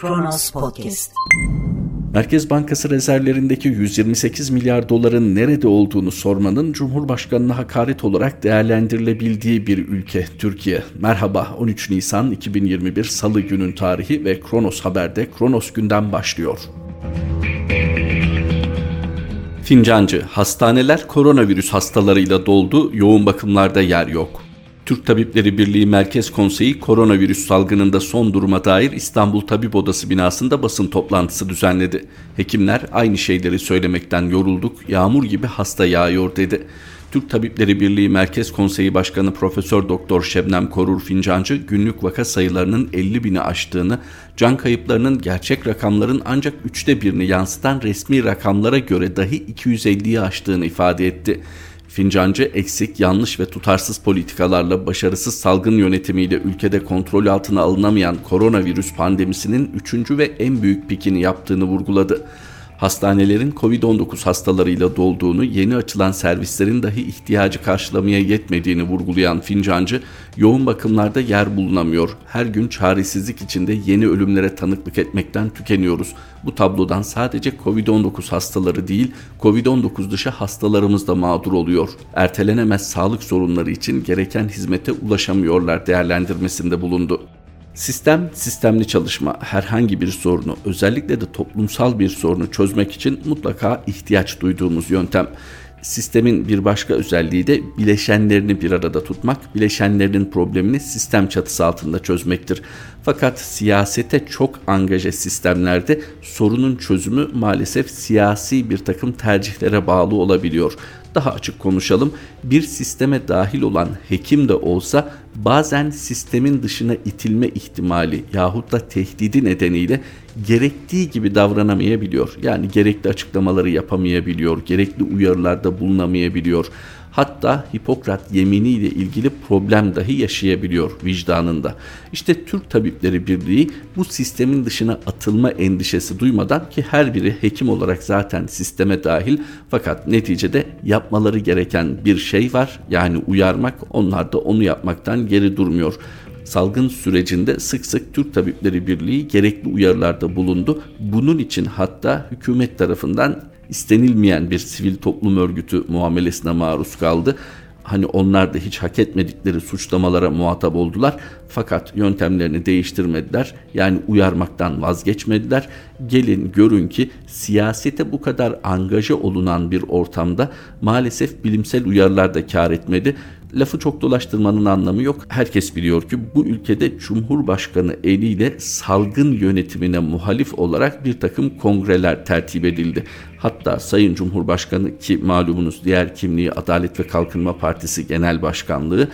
Kronos Podcast. Merkez Bankası rezervlerindeki 128 milyar doların nerede olduğunu sormanın Cumhurbaşkanı'na hakaret olarak değerlendirilebildiği bir ülke Türkiye. Merhaba 13 Nisan 2021 Salı günün tarihi ve Kronos Haber'de Kronos günden başlıyor. Fincancı, hastaneler koronavirüs hastalarıyla doldu, yoğun bakımlarda yer yok. Türk Tabipleri Birliği Merkez Konseyi koronavirüs salgınında son duruma dair İstanbul Tabip Odası binasında basın toplantısı düzenledi. Hekimler aynı şeyleri söylemekten yorulduk, yağmur gibi hasta yağıyor dedi. Türk Tabipleri Birliği Merkez Konseyi Başkanı Profesör Doktor Şebnem Korur Fincancı günlük vaka sayılarının 50 bini aştığını, can kayıplarının gerçek rakamların ancak üçte birini yansıtan resmi rakamlara göre dahi 250'yi aştığını ifade etti. Fincancı eksik, yanlış ve tutarsız politikalarla başarısız salgın yönetimiyle ülkede kontrol altına alınamayan koronavirüs pandemisinin üçüncü ve en büyük pikini yaptığını vurguladı hastanelerin Covid-19 hastalarıyla dolduğunu, yeni açılan servislerin dahi ihtiyacı karşılamaya yetmediğini vurgulayan Fincancı, yoğun bakımlarda yer bulunamıyor, her gün çaresizlik içinde yeni ölümlere tanıklık etmekten tükeniyoruz. Bu tablodan sadece Covid-19 hastaları değil, Covid-19 dışı hastalarımız da mağdur oluyor. Ertelenemez sağlık sorunları için gereken hizmete ulaşamıyorlar değerlendirmesinde bulundu. Sistem, sistemli çalışma herhangi bir sorunu, özellikle de toplumsal bir sorunu çözmek için mutlaka ihtiyaç duyduğumuz yöntem. Sistemin bir başka özelliği de bileşenlerini bir arada tutmak, bileşenlerinin problemini sistem çatısı altında çözmektir. Fakat siyasete çok angaje sistemlerde sorunun çözümü maalesef siyasi bir takım tercihlere bağlı olabiliyor. Daha açık konuşalım. Bir sisteme dahil olan hekim de olsa bazen sistemin dışına itilme ihtimali yahut da tehdidi nedeniyle gerektiği gibi davranamayabiliyor. Yani gerekli açıklamaları yapamayabiliyor, gerekli uyarılarda bulunamayabiliyor hatta Hipokrat yeminiyle ilgili problem dahi yaşayabiliyor vicdanında. İşte Türk Tabipleri Birliği bu sistemin dışına atılma endişesi duymadan ki her biri hekim olarak zaten sisteme dahil fakat neticede yapmaları gereken bir şey var yani uyarmak onlar da onu yapmaktan geri durmuyor salgın sürecinde sık sık Türk Tabipleri Birliği gerekli uyarılarda bulundu. Bunun için hatta hükümet tarafından istenilmeyen bir sivil toplum örgütü muamelesine maruz kaldı. Hani onlar da hiç hak etmedikleri suçlamalara muhatap oldular fakat yöntemlerini değiştirmediler. Yani uyarmaktan vazgeçmediler. Gelin görün ki siyasete bu kadar angaja olunan bir ortamda maalesef bilimsel uyarılar da kar etmedi lafı çok dolaştırmanın anlamı yok. Herkes biliyor ki bu ülkede Cumhurbaşkanı eliyle salgın yönetimine muhalif olarak bir takım kongreler tertip edildi. Hatta Sayın Cumhurbaşkanı ki malumunuz diğer kimliği Adalet ve Kalkınma Partisi Genel Başkanlığı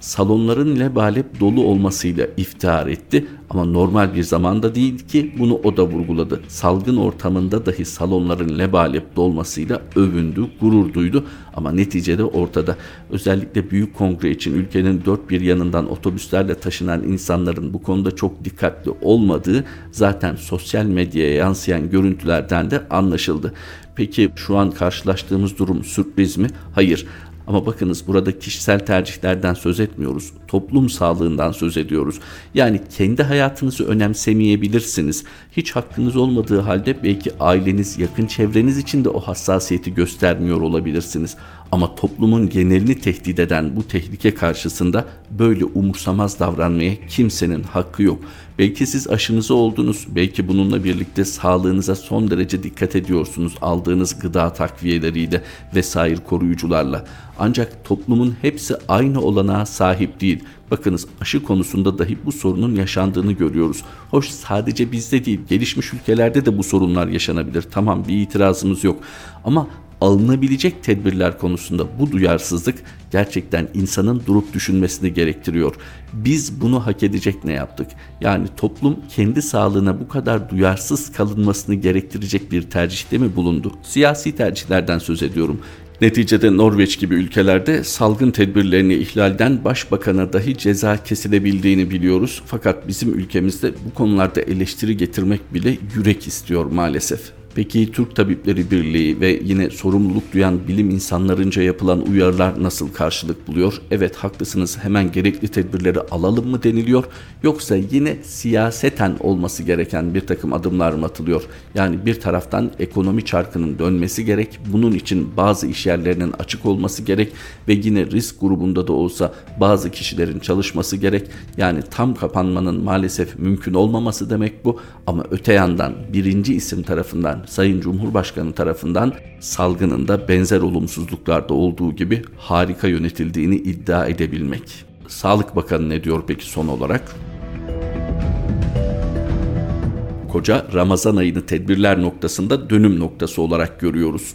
salonların lebalep dolu olmasıyla iftihar etti ama normal bir zamanda değil ki bunu o da vurguladı. Salgın ortamında dahi salonların lebalep dolmasıyla övündü, gurur duydu ama neticede ortada. Özellikle büyük kongre için ülkenin dört bir yanından otobüslerle taşınan insanların bu konuda çok dikkatli olmadığı zaten sosyal medyaya yansıyan görüntülerden de anlaşıldı. Peki şu an karşılaştığımız durum sürpriz mi? Hayır. Ama bakınız burada kişisel tercihlerden söz etmiyoruz. Toplum sağlığından söz ediyoruz. Yani kendi hayatınızı önemsemeyebilirsiniz. Hiç hakkınız olmadığı halde belki aileniz, yakın çevreniz için de o hassasiyeti göstermiyor olabilirsiniz. Ama toplumun genelini tehdit eden bu tehlike karşısında böyle umursamaz davranmaya kimsenin hakkı yok. Belki siz aşınızı oldunuz, belki bununla birlikte sağlığınıza son derece dikkat ediyorsunuz aldığınız gıda takviyeleriyle vesaire koruyucularla. Ancak toplumun hepsi aynı olanağa sahip değil. Bakınız aşı konusunda dahi bu sorunun yaşandığını görüyoruz. Hoş sadece bizde değil gelişmiş ülkelerde de bu sorunlar yaşanabilir. Tamam bir itirazımız yok. Ama alınabilecek tedbirler konusunda bu duyarsızlık gerçekten insanın durup düşünmesini gerektiriyor. Biz bunu hak edecek ne yaptık? Yani toplum kendi sağlığına bu kadar duyarsız kalınmasını gerektirecek bir tercihte mi bulundu? Siyasi tercihlerden söz ediyorum. Neticede Norveç gibi ülkelerde salgın tedbirlerini ihlalden başbakana dahi ceza kesilebildiğini biliyoruz. Fakat bizim ülkemizde bu konularda eleştiri getirmek bile yürek istiyor maalesef. Peki Türk Tabipleri Birliği ve yine sorumluluk duyan bilim insanlarınca yapılan uyarılar nasıl karşılık buluyor? Evet haklısınız hemen gerekli tedbirleri alalım mı deniliyor yoksa yine siyaseten olması gereken bir takım adımlar mı atılıyor? Yani bir taraftan ekonomi çarkının dönmesi gerek, bunun için bazı iş yerlerinin açık olması gerek ve yine risk grubunda da olsa bazı kişilerin çalışması gerek. Yani tam kapanmanın maalesef mümkün olmaması demek bu ama öte yandan birinci isim tarafından Sayın Cumhurbaşkanı tarafından salgının da benzer olumsuzluklarda olduğu gibi harika yönetildiğini iddia edebilmek. Sağlık Bakanı ne diyor peki son olarak? Koca Ramazan ayını tedbirler noktasında dönüm noktası olarak görüyoruz.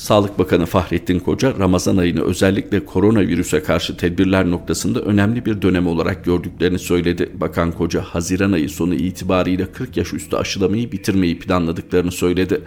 Sağlık Bakanı Fahrettin Koca, Ramazan ayını özellikle koronavirüse karşı tedbirler noktasında önemli bir dönem olarak gördüklerini söyledi. Bakan Koca, Haziran ayı sonu itibariyle 40 yaş üstü aşılamayı bitirmeyi planladıklarını söyledi.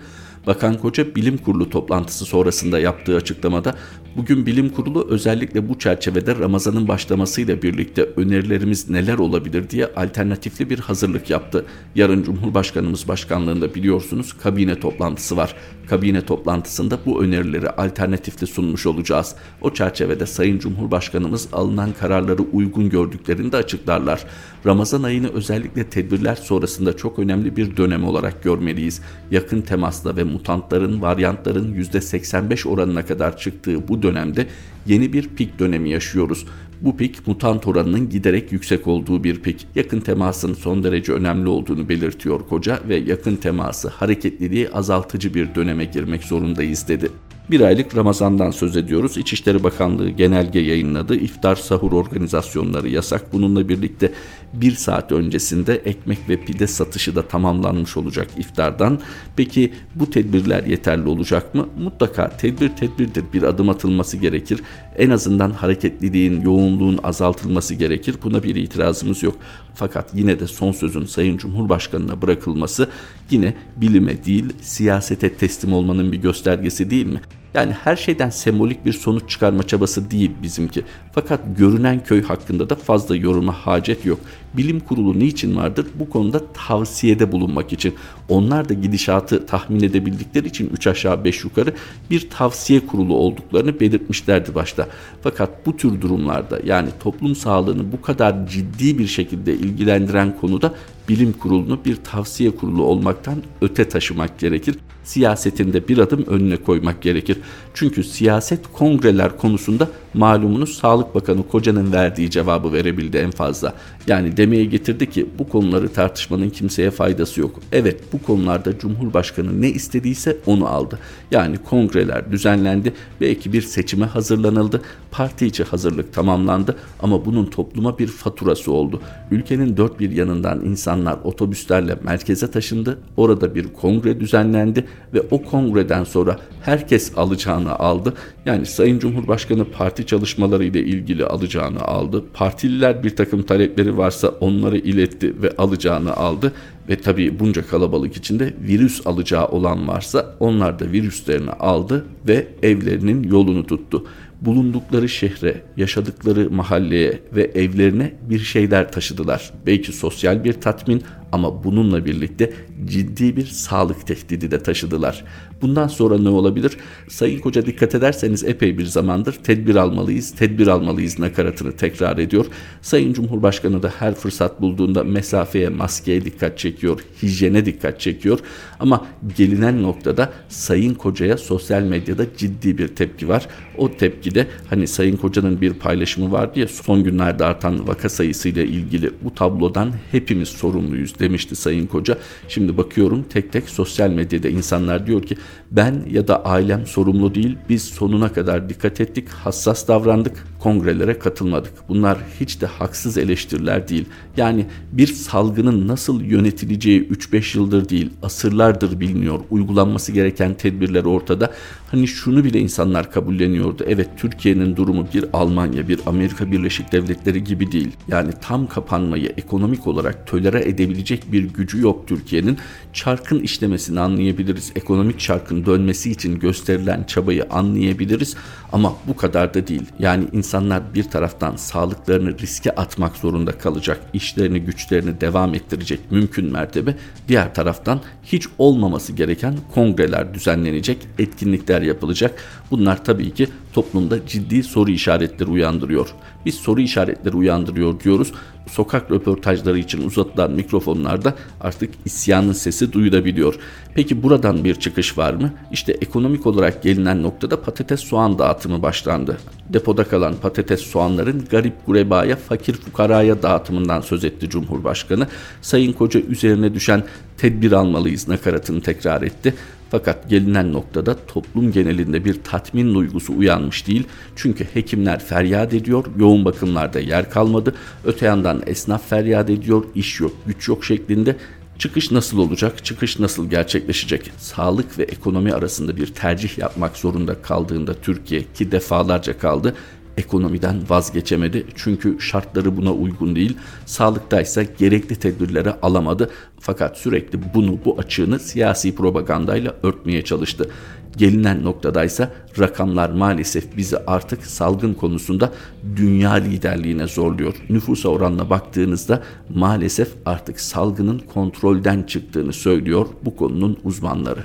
Bakan Koca bilim kurulu toplantısı sonrasında yaptığı açıklamada bugün bilim kurulu özellikle bu çerçevede Ramazan'ın başlamasıyla birlikte önerilerimiz neler olabilir diye alternatifli bir hazırlık yaptı. Yarın Cumhurbaşkanımız başkanlığında biliyorsunuz kabine toplantısı var. Kabine toplantısında bu önerileri alternatifli sunmuş olacağız. O çerçevede Sayın Cumhurbaşkanımız alınan kararları uygun gördüklerini de açıklarlar. Ramazan ayını özellikle tedbirler sonrasında çok önemli bir dönem olarak görmeliyiz. Yakın temasla ve mutantların, varyantların %85 oranına kadar çıktığı bu dönemde yeni bir pik dönemi yaşıyoruz. Bu pik mutant oranının giderek yüksek olduğu bir pik. Yakın temasın son derece önemli olduğunu belirtiyor koca ve yakın teması hareketliliği azaltıcı bir döneme girmek zorundayız dedi. Bir aylık Ramazan'dan söz ediyoruz. İçişleri Bakanlığı genelge yayınladı. İftar sahur organizasyonları yasak. Bununla birlikte bir saat öncesinde ekmek ve pide satışı da tamamlanmış olacak iftardan. Peki bu tedbirler yeterli olacak mı? Mutlaka tedbir tedbirdir. Bir adım atılması gerekir. En azından hareketliliğin, yoğunluğun azaltılması gerekir. Buna bir itirazımız yok. Fakat yine de son sözün Sayın Cumhurbaşkanı'na bırakılması yine bilime değil siyasete teslim olmanın bir göstergesi değil mi? Yani her şeyden sembolik bir sonuç çıkarma çabası değil bizimki. Fakat görünen köy hakkında da fazla yoruma hacet yok. Bilim kurulu niçin vardır? Bu konuda tavsiyede bulunmak için. Onlar da gidişatı tahmin edebildikleri için 3 aşağı 5 yukarı bir tavsiye kurulu olduklarını belirtmişlerdi başta. Fakat bu tür durumlarda yani toplum sağlığını bu kadar ciddi bir şekilde ilgilendiren konuda bilim kurulunu bir tavsiye kurulu olmaktan öte taşımak gerekir. Siyasetinde bir adım önüne koymak gerekir. Çünkü siyaset kongreler konusunda malumunuz Sağlık Bakanı Koca'nın verdiği cevabı verebildi en fazla. Yani demeye getirdi ki bu konuları tartışmanın kimseye faydası yok. Evet bu konularda Cumhurbaşkanı ne istediyse onu aldı. Yani kongreler düzenlendi, belki bir seçime hazırlanıldı, parti içi hazırlık tamamlandı ama bunun topluma bir faturası oldu. Ülkenin dört bir yanından insanlar otobüslerle merkeze taşındı, orada bir kongre düzenlendi ve o kongreden sonra herkes alacağını aldı. Yani Sayın Cumhurbaşkanı parti çalışmaları ile ilgili alacağını aldı. Partililer bir takım talepleri varsa onları iletti ve alacağını aldı. Ve tabii bunca kalabalık içinde virüs alacağı olan varsa onlar da virüslerini aldı ve evlerinin yolunu tuttu bulundukları şehre, yaşadıkları mahalleye ve evlerine bir şeyler taşıdılar. Belki sosyal bir tatmin ama bununla birlikte ciddi bir sağlık tehdidi de taşıdılar. Bundan sonra ne olabilir? Sayın Koca dikkat ederseniz epey bir zamandır tedbir almalıyız, tedbir almalıyız nakaratını tekrar ediyor. Sayın Cumhurbaşkanı da her fırsat bulduğunda mesafeye, maskeye dikkat çekiyor, hijyene dikkat çekiyor. Ama gelinen noktada Sayın Koca'ya sosyal medyada ciddi bir tepki var. O tepki de hani Sayın Koca'nın bir paylaşımı var diye son günlerde artan vaka sayısıyla ilgili bu tablodan hepimiz sorumluyuz demişti Sayın Koca. Şimdi bakıyorum tek tek sosyal medyada insanlar diyor ki ben ya da ailem sorumlu değil biz sonuna kadar dikkat ettik hassas davrandık kongrelere katılmadık. Bunlar hiç de haksız eleştiriler değil. Yani bir salgının nasıl yönetileceği 3-5 yıldır değil asırlardır biliniyor. Uygulanması gereken tedbirler ortada. Hani şunu bile insanlar kabulleniyordu. Evet Türkiye'nin durumu bir Almanya, bir Amerika Birleşik Devletleri gibi değil. Yani tam kapanmayı ekonomik olarak tölere edebilecek bir gücü yok Türkiye'nin. Çarkın işlemesini anlayabiliriz. Ekonomik çarkın dönmesi için gösterilen çabayı anlayabiliriz. Ama bu kadar da değil. Yani insan insanlar bir taraftan sağlıklarını riske atmak zorunda kalacak, işlerini güçlerini devam ettirecek mümkün mertebe, diğer taraftan hiç olmaması gereken kongreler düzenlenecek, etkinlikler yapılacak. Bunlar tabii ki toplumda ciddi soru işaretleri uyandırıyor. Biz soru işaretleri uyandırıyor diyoruz. Sokak röportajları için uzatılan mikrofonlarda artık isyanın sesi duyulabiliyor. Peki buradan bir çıkış var mı? İşte ekonomik olarak gelinen noktada patates soğan dağıtımı başlandı. Depoda kalan patates soğanların garip gurebaya, fakir fukaraya dağıtımından söz etti Cumhurbaşkanı. Sayın Koca üzerine düşen tedbir almalıyız nakaratını tekrar etti. Fakat gelinen noktada toplum genelinde bir tatmin duygusu uyanmış değil. Çünkü hekimler feryat ediyor, yoğun bakımlarda yer kalmadı. Öte yandan esnaf feryat ediyor, iş yok, güç yok şeklinde. Çıkış nasıl olacak? Çıkış nasıl gerçekleşecek? Sağlık ve ekonomi arasında bir tercih yapmak zorunda kaldığında Türkiye ki defalarca kaldı ekonomiden vazgeçemedi. Çünkü şartları buna uygun değil. Sağlıktaysa gerekli tedbirleri alamadı. Fakat sürekli bunu bu açığını siyasi propagandayla örtmeye çalıştı. Gelinen noktadaysa rakamlar maalesef bizi artık salgın konusunda dünya liderliğine zorluyor. Nüfusa oranla baktığınızda maalesef artık salgının kontrolden çıktığını söylüyor bu konunun uzmanları.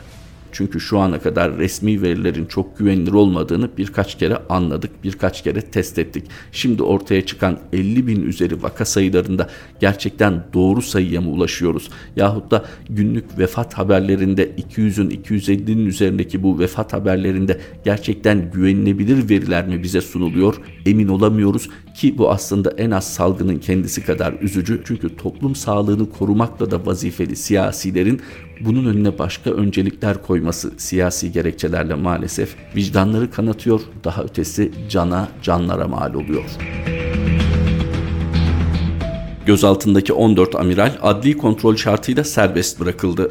Çünkü şu ana kadar resmi verilerin çok güvenilir olmadığını birkaç kere anladık, birkaç kere test ettik. Şimdi ortaya çıkan 50 bin üzeri vaka sayılarında gerçekten doğru sayıya mı ulaşıyoruz? Yahut da günlük vefat haberlerinde 200'ün 250'nin üzerindeki bu vefat haberlerinde gerçekten güvenilebilir veriler mi bize sunuluyor? Emin olamıyoruz ki bu aslında en az salgının kendisi kadar üzücü. Çünkü toplum sağlığını korumakla da vazifeli siyasilerin bunun önüne başka öncelikler koyması siyasi gerekçelerle maalesef vicdanları kanatıyor, daha ötesi cana, canlara mal oluyor. Gözaltındaki 14 amiral adli kontrol şartıyla serbest bırakıldı.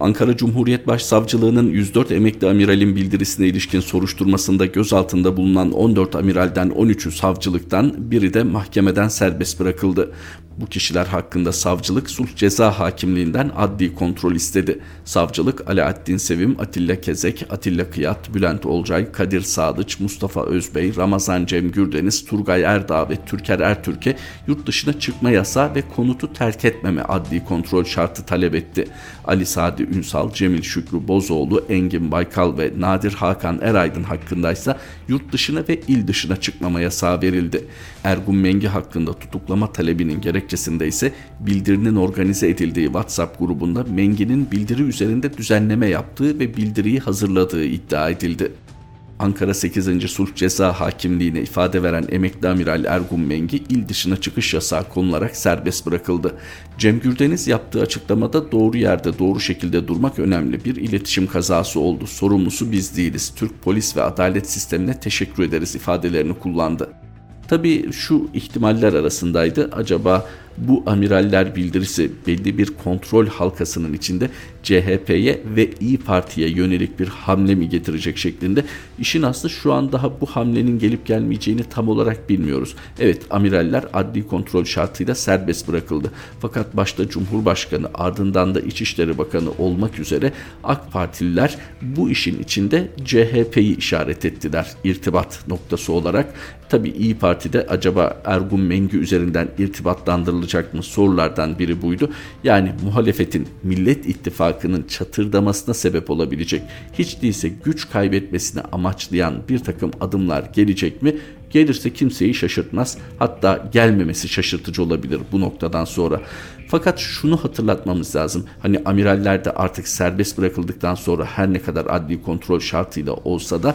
Ankara Cumhuriyet Başsavcılığı'nın 104 emekli amiralin bildirisine ilişkin soruşturmasında gözaltında bulunan 14 amiralden 13'ü savcılıktan, biri de mahkemeden serbest bırakıldı. Bu kişiler hakkında savcılık sulh ceza hakimliğinden adli kontrol istedi. Savcılık Alaaddin Sevim, Atilla Kezek, Atilla Kıyat, Bülent Olcay, Kadir Sadıç, Mustafa Özbey, Ramazan Cem Gürdeniz, Turgay Erdağ ve Türker Ertürk'e yurt dışına çıkma yasağı ve konutu terk etmeme adli kontrol şartı talep etti. Ali Sadi Ünsal, Cemil Şükrü Bozoğlu, Engin Baykal ve Nadir Hakan Eraydın hakkındaysa yurt dışına ve il dışına çıkmama yasağı verildi. Ergun Mengi hakkında tutuklama talebinin gerekçesinde ise bildirinin organize edildiği WhatsApp grubunda Mengi'nin bildiri üzerinde düzenleme yaptığı ve bildiriyi hazırladığı iddia edildi. Ankara 8. Sulh Ceza Hakimliğine ifade veren emekli amiral Ergun Mengi il dışına çıkış yasağı konularak serbest bırakıldı. Cem Gürdeniz yaptığı açıklamada doğru yerde doğru şekilde durmak önemli bir iletişim kazası oldu. Sorumlusu biz değiliz. Türk polis ve adalet sistemine teşekkür ederiz ifadelerini kullandı. Tabii şu ihtimaller arasındaydı. Acaba bu amiraller bildirisi belli bir kontrol halkasının içinde CHP'ye ve İyi Parti'ye yönelik bir hamle mi getirecek şeklinde. İşin aslı şu an daha bu hamlenin gelip gelmeyeceğini tam olarak bilmiyoruz. Evet amiraller adli kontrol şartıyla serbest bırakıldı. Fakat başta Cumhurbaşkanı ardından da İçişleri Bakanı olmak üzere AK Partililer bu işin içinde CHP'yi işaret ettiler irtibat noktası olarak. Tabii İyi Parti'de acaba Ergun Mengü üzerinden irtibatlandırılacak mı sorulardan biri buydu. Yani muhalefetin Millet İttifakı'nın çatırdamasına sebep olabilecek hiç değilse güç kaybetmesini amaçlayan bir takım adımlar gelecek mi? Gelirse kimseyi şaşırtmaz. Hatta gelmemesi şaşırtıcı olabilir bu noktadan sonra. Fakat şunu hatırlatmamız lazım. Hani amiraller de artık serbest bırakıldıktan sonra her ne kadar adli kontrol şartıyla olsa da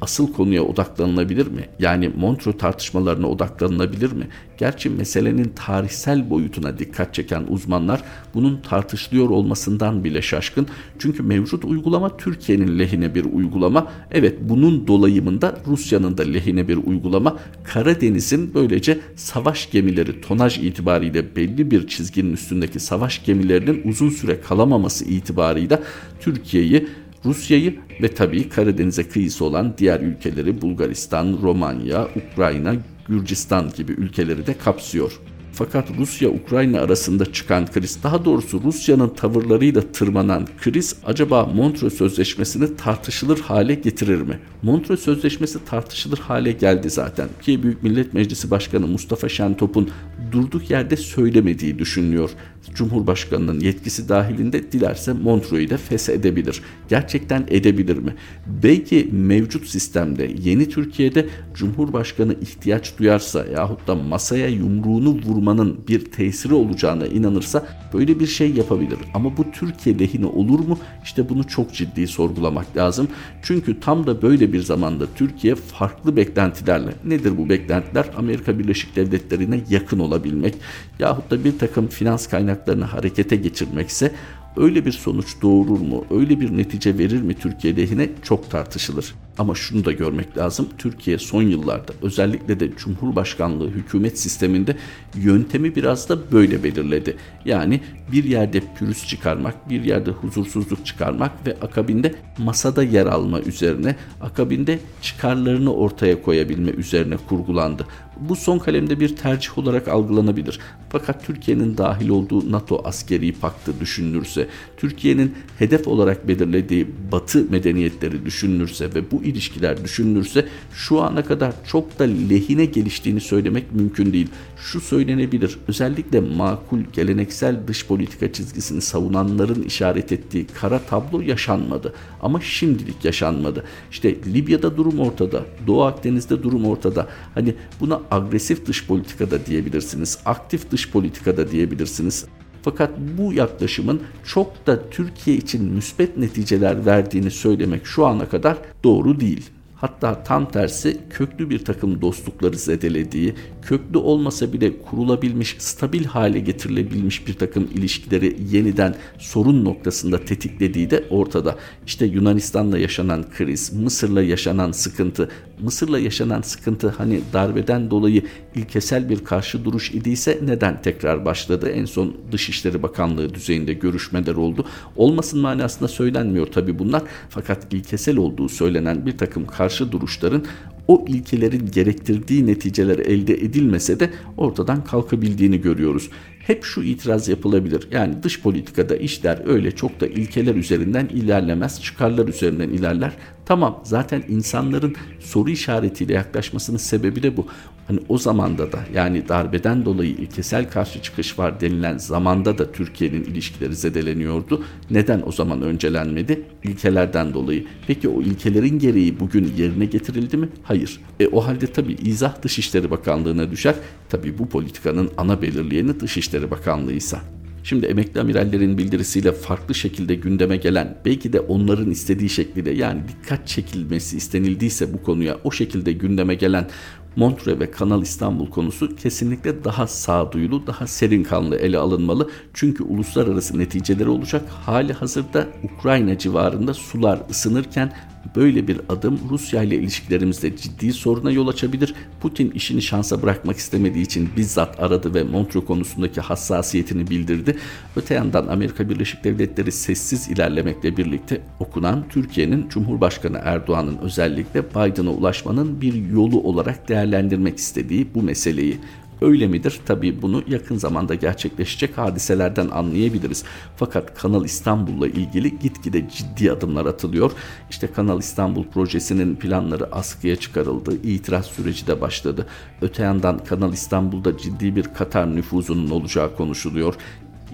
asıl konuya odaklanılabilir mi? Yani Montreux tartışmalarına odaklanılabilir mi? Gerçi meselenin tarihsel boyutuna dikkat çeken uzmanlar bunun tartışılıyor olmasından bile şaşkın. Çünkü mevcut uygulama Türkiye'nin lehine bir uygulama. Evet bunun dolayımında Rusya'nın da lehine bir uygulama. Karadeniz'in böylece savaş gemileri tonaj itibariyle belli bir çizginin üstündeki savaş gemilerinin uzun süre kalamaması itibarıyla Türkiye'yi Rusya'yı ve tabii Karadeniz'e kıyısı olan diğer ülkeleri Bulgaristan, Romanya, Ukrayna, Gürcistan gibi ülkeleri de kapsıyor. Fakat Rusya-Ukrayna arasında çıkan kriz, daha doğrusu Rusya'nın tavırlarıyla tırmanan kriz acaba Montreux Sözleşmesi'ni tartışılır hale getirir mi? Montreux Sözleşmesi tartışılır hale geldi zaten. Ki Büyük Millet Meclisi Başkanı Mustafa Şentop'un durduk yerde söylemediği düşünülüyor. Cumhurbaşkanının yetkisi dahilinde dilerse Montreux'u da feshedebilir. Gerçekten edebilir mi? Belki mevcut sistemde yeni Türkiye'de Cumhurbaşkanı ihtiyaç duyarsa yahut da masaya yumruğunu vurmanın bir tesiri olacağına inanırsa böyle bir şey yapabilir. Ama bu Türkiye lehine olur mu? İşte bunu çok ciddi sorgulamak lazım. Çünkü tam da böyle bir zamanda Türkiye farklı beklentilerle nedir bu beklentiler? Amerika Birleşik Devletleri'ne yakın olabilmek yahut da bir takım finans kaynaklarını harekete geçirmekse öyle bir sonuç doğurur mu? Öyle bir netice verir mi Türkiye lehine çok tartışılır. Ama şunu da görmek lazım. Türkiye son yıllarda özellikle de Cumhurbaşkanlığı hükümet sisteminde yöntemi biraz da böyle belirledi. Yani bir yerde pürüz çıkarmak, bir yerde huzursuzluk çıkarmak ve akabinde masada yer alma üzerine, akabinde çıkarlarını ortaya koyabilme üzerine kurgulandı. Bu son kalemde bir tercih olarak algılanabilir. Fakat Türkiye'nin dahil olduğu NATO askeri paktı düşünülürse, Türkiye'nin hedef olarak belirlediği Batı medeniyetleri düşünülürse ve bu ilişkiler düşünülürse şu ana kadar çok da lehine geliştiğini söylemek mümkün değil. Şu söylenebilir. Özellikle makul geleneksel dış politika çizgisini savunanların işaret ettiği kara tablo yaşanmadı. Ama şimdilik yaşanmadı. İşte Libya'da durum ortada. Doğu Akdeniz'de durum ortada. Hani buna agresif dış politikada diyebilirsiniz. Aktif dış politikada diyebilirsiniz. Fakat bu yaklaşımın çok da Türkiye için müspet neticeler verdiğini söylemek şu ana kadar doğru değil. Hatta tam tersi köklü bir takım dostlukları zedelediği, köklü olmasa bile kurulabilmiş, stabil hale getirilebilmiş bir takım ilişkileri yeniden sorun noktasında tetiklediği de ortada. İşte Yunanistan'la yaşanan kriz, Mısır'la yaşanan sıkıntı, Mısır'la yaşanan sıkıntı hani darbeden dolayı ilkesel bir karşı duruş idiyse neden tekrar başladı? En son Dışişleri Bakanlığı düzeyinde görüşmeler oldu. Olmasın manasında söylenmiyor tabii bunlar. Fakat ilkesel olduğu söylenen bir takım karşı duruşların o ilkelerin gerektirdiği neticeler elde edilmese de ortadan kalkabildiğini görüyoruz. Hep şu itiraz yapılabilir. Yani dış politikada işler öyle çok da ilkeler üzerinden ilerlemez, çıkarlar üzerinden ilerler. Tamam zaten insanların soru işaretiyle yaklaşmasının sebebi de bu. Hani o zamanda da yani darbeden dolayı ilkesel karşı çıkış var denilen zamanda da Türkiye'nin ilişkileri zedeleniyordu. Neden o zaman öncelenmedi? İlkelerden dolayı. Peki o ilkelerin gereği bugün yerine getirildi mi? Hayır. E o halde tabii izah Dışişleri Bakanlığı'na düşer. Tabii bu politikanın ana belirleyeni Dışişleri Bakanlığı ise. Şimdi emekli amirallerin bildirisiyle farklı şekilde gündeme gelen belki de onların istediği şekilde yani dikkat çekilmesi istenildiyse bu konuya o şekilde gündeme gelen Montre ve Kanal İstanbul konusu kesinlikle daha sağduyulu, daha serin kanlı ele alınmalı. Çünkü uluslararası neticeleri olacak. Hali hazırda Ukrayna civarında sular ısınırken Böyle bir adım Rusya ile ilişkilerimizde ciddi soruna yol açabilir. Putin işini şansa bırakmak istemediği için bizzat aradı ve Montreux konusundaki hassasiyetini bildirdi. Öte yandan Amerika Birleşik Devletleri sessiz ilerlemekle birlikte okunan Türkiye'nin Cumhurbaşkanı Erdoğan'ın özellikle Biden'a ulaşmanın bir yolu olarak değerlendirmek istediği bu meseleyi Öyle midir? Tabii bunu yakın zamanda gerçekleşecek hadiselerden anlayabiliriz. Fakat Kanal İstanbul'la ilgili gitgide ciddi adımlar atılıyor. İşte Kanal İstanbul projesinin planları askıya çıkarıldı. İtiraz süreci de başladı. Öte yandan Kanal İstanbul'da ciddi bir Katar nüfuzunun olacağı konuşuluyor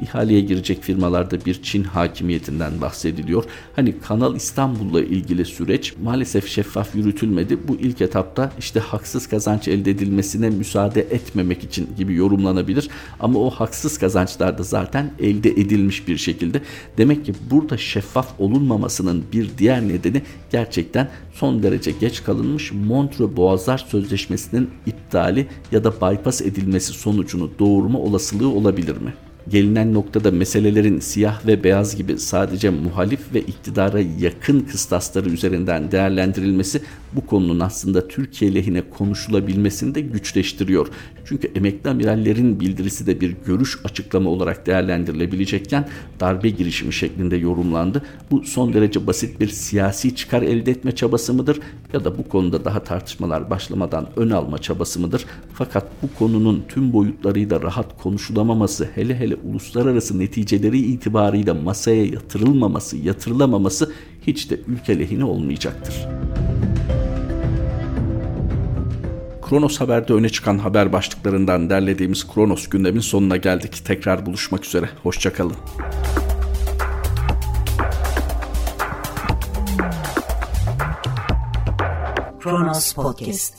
ihaleye girecek firmalarda bir Çin hakimiyetinden bahsediliyor. Hani Kanal İstanbul'la ilgili süreç maalesef şeffaf yürütülmedi. Bu ilk etapta işte haksız kazanç elde edilmesine müsaade etmemek için gibi yorumlanabilir. Ama o haksız kazançlar da zaten elde edilmiş bir şekilde. Demek ki burada şeffaf olunmamasının bir diğer nedeni gerçekten son derece geç kalınmış Montreux Boğazlar Sözleşmesi'nin iptali ya da bypass edilmesi sonucunu doğurma olasılığı olabilir mi? Gelinen noktada meselelerin siyah ve beyaz gibi sadece muhalif ve iktidara yakın kıstasları üzerinden değerlendirilmesi bu konunun aslında Türkiye lehine konuşulabilmesini de güçleştiriyor. Çünkü emekli amirallerin bildirisi de bir görüş açıklama olarak değerlendirilebilecekken darbe girişimi şeklinde yorumlandı. Bu son derece basit bir siyasi çıkar elde etme çabası mıdır ya da bu konuda daha tartışmalar başlamadan ön alma çabası mıdır? Fakat bu konunun tüm boyutlarıyla rahat konuşulamaması hele hele uluslararası neticeleri itibarıyla masaya yatırılmaması, yatırılamaması hiç de ülke lehine olmayacaktır. Kronos Haber'de öne çıkan haber başlıklarından derlediğimiz Kronos gündemin sonuna geldik. Tekrar buluşmak üzere. Hoşçakalın. Kronos Podcast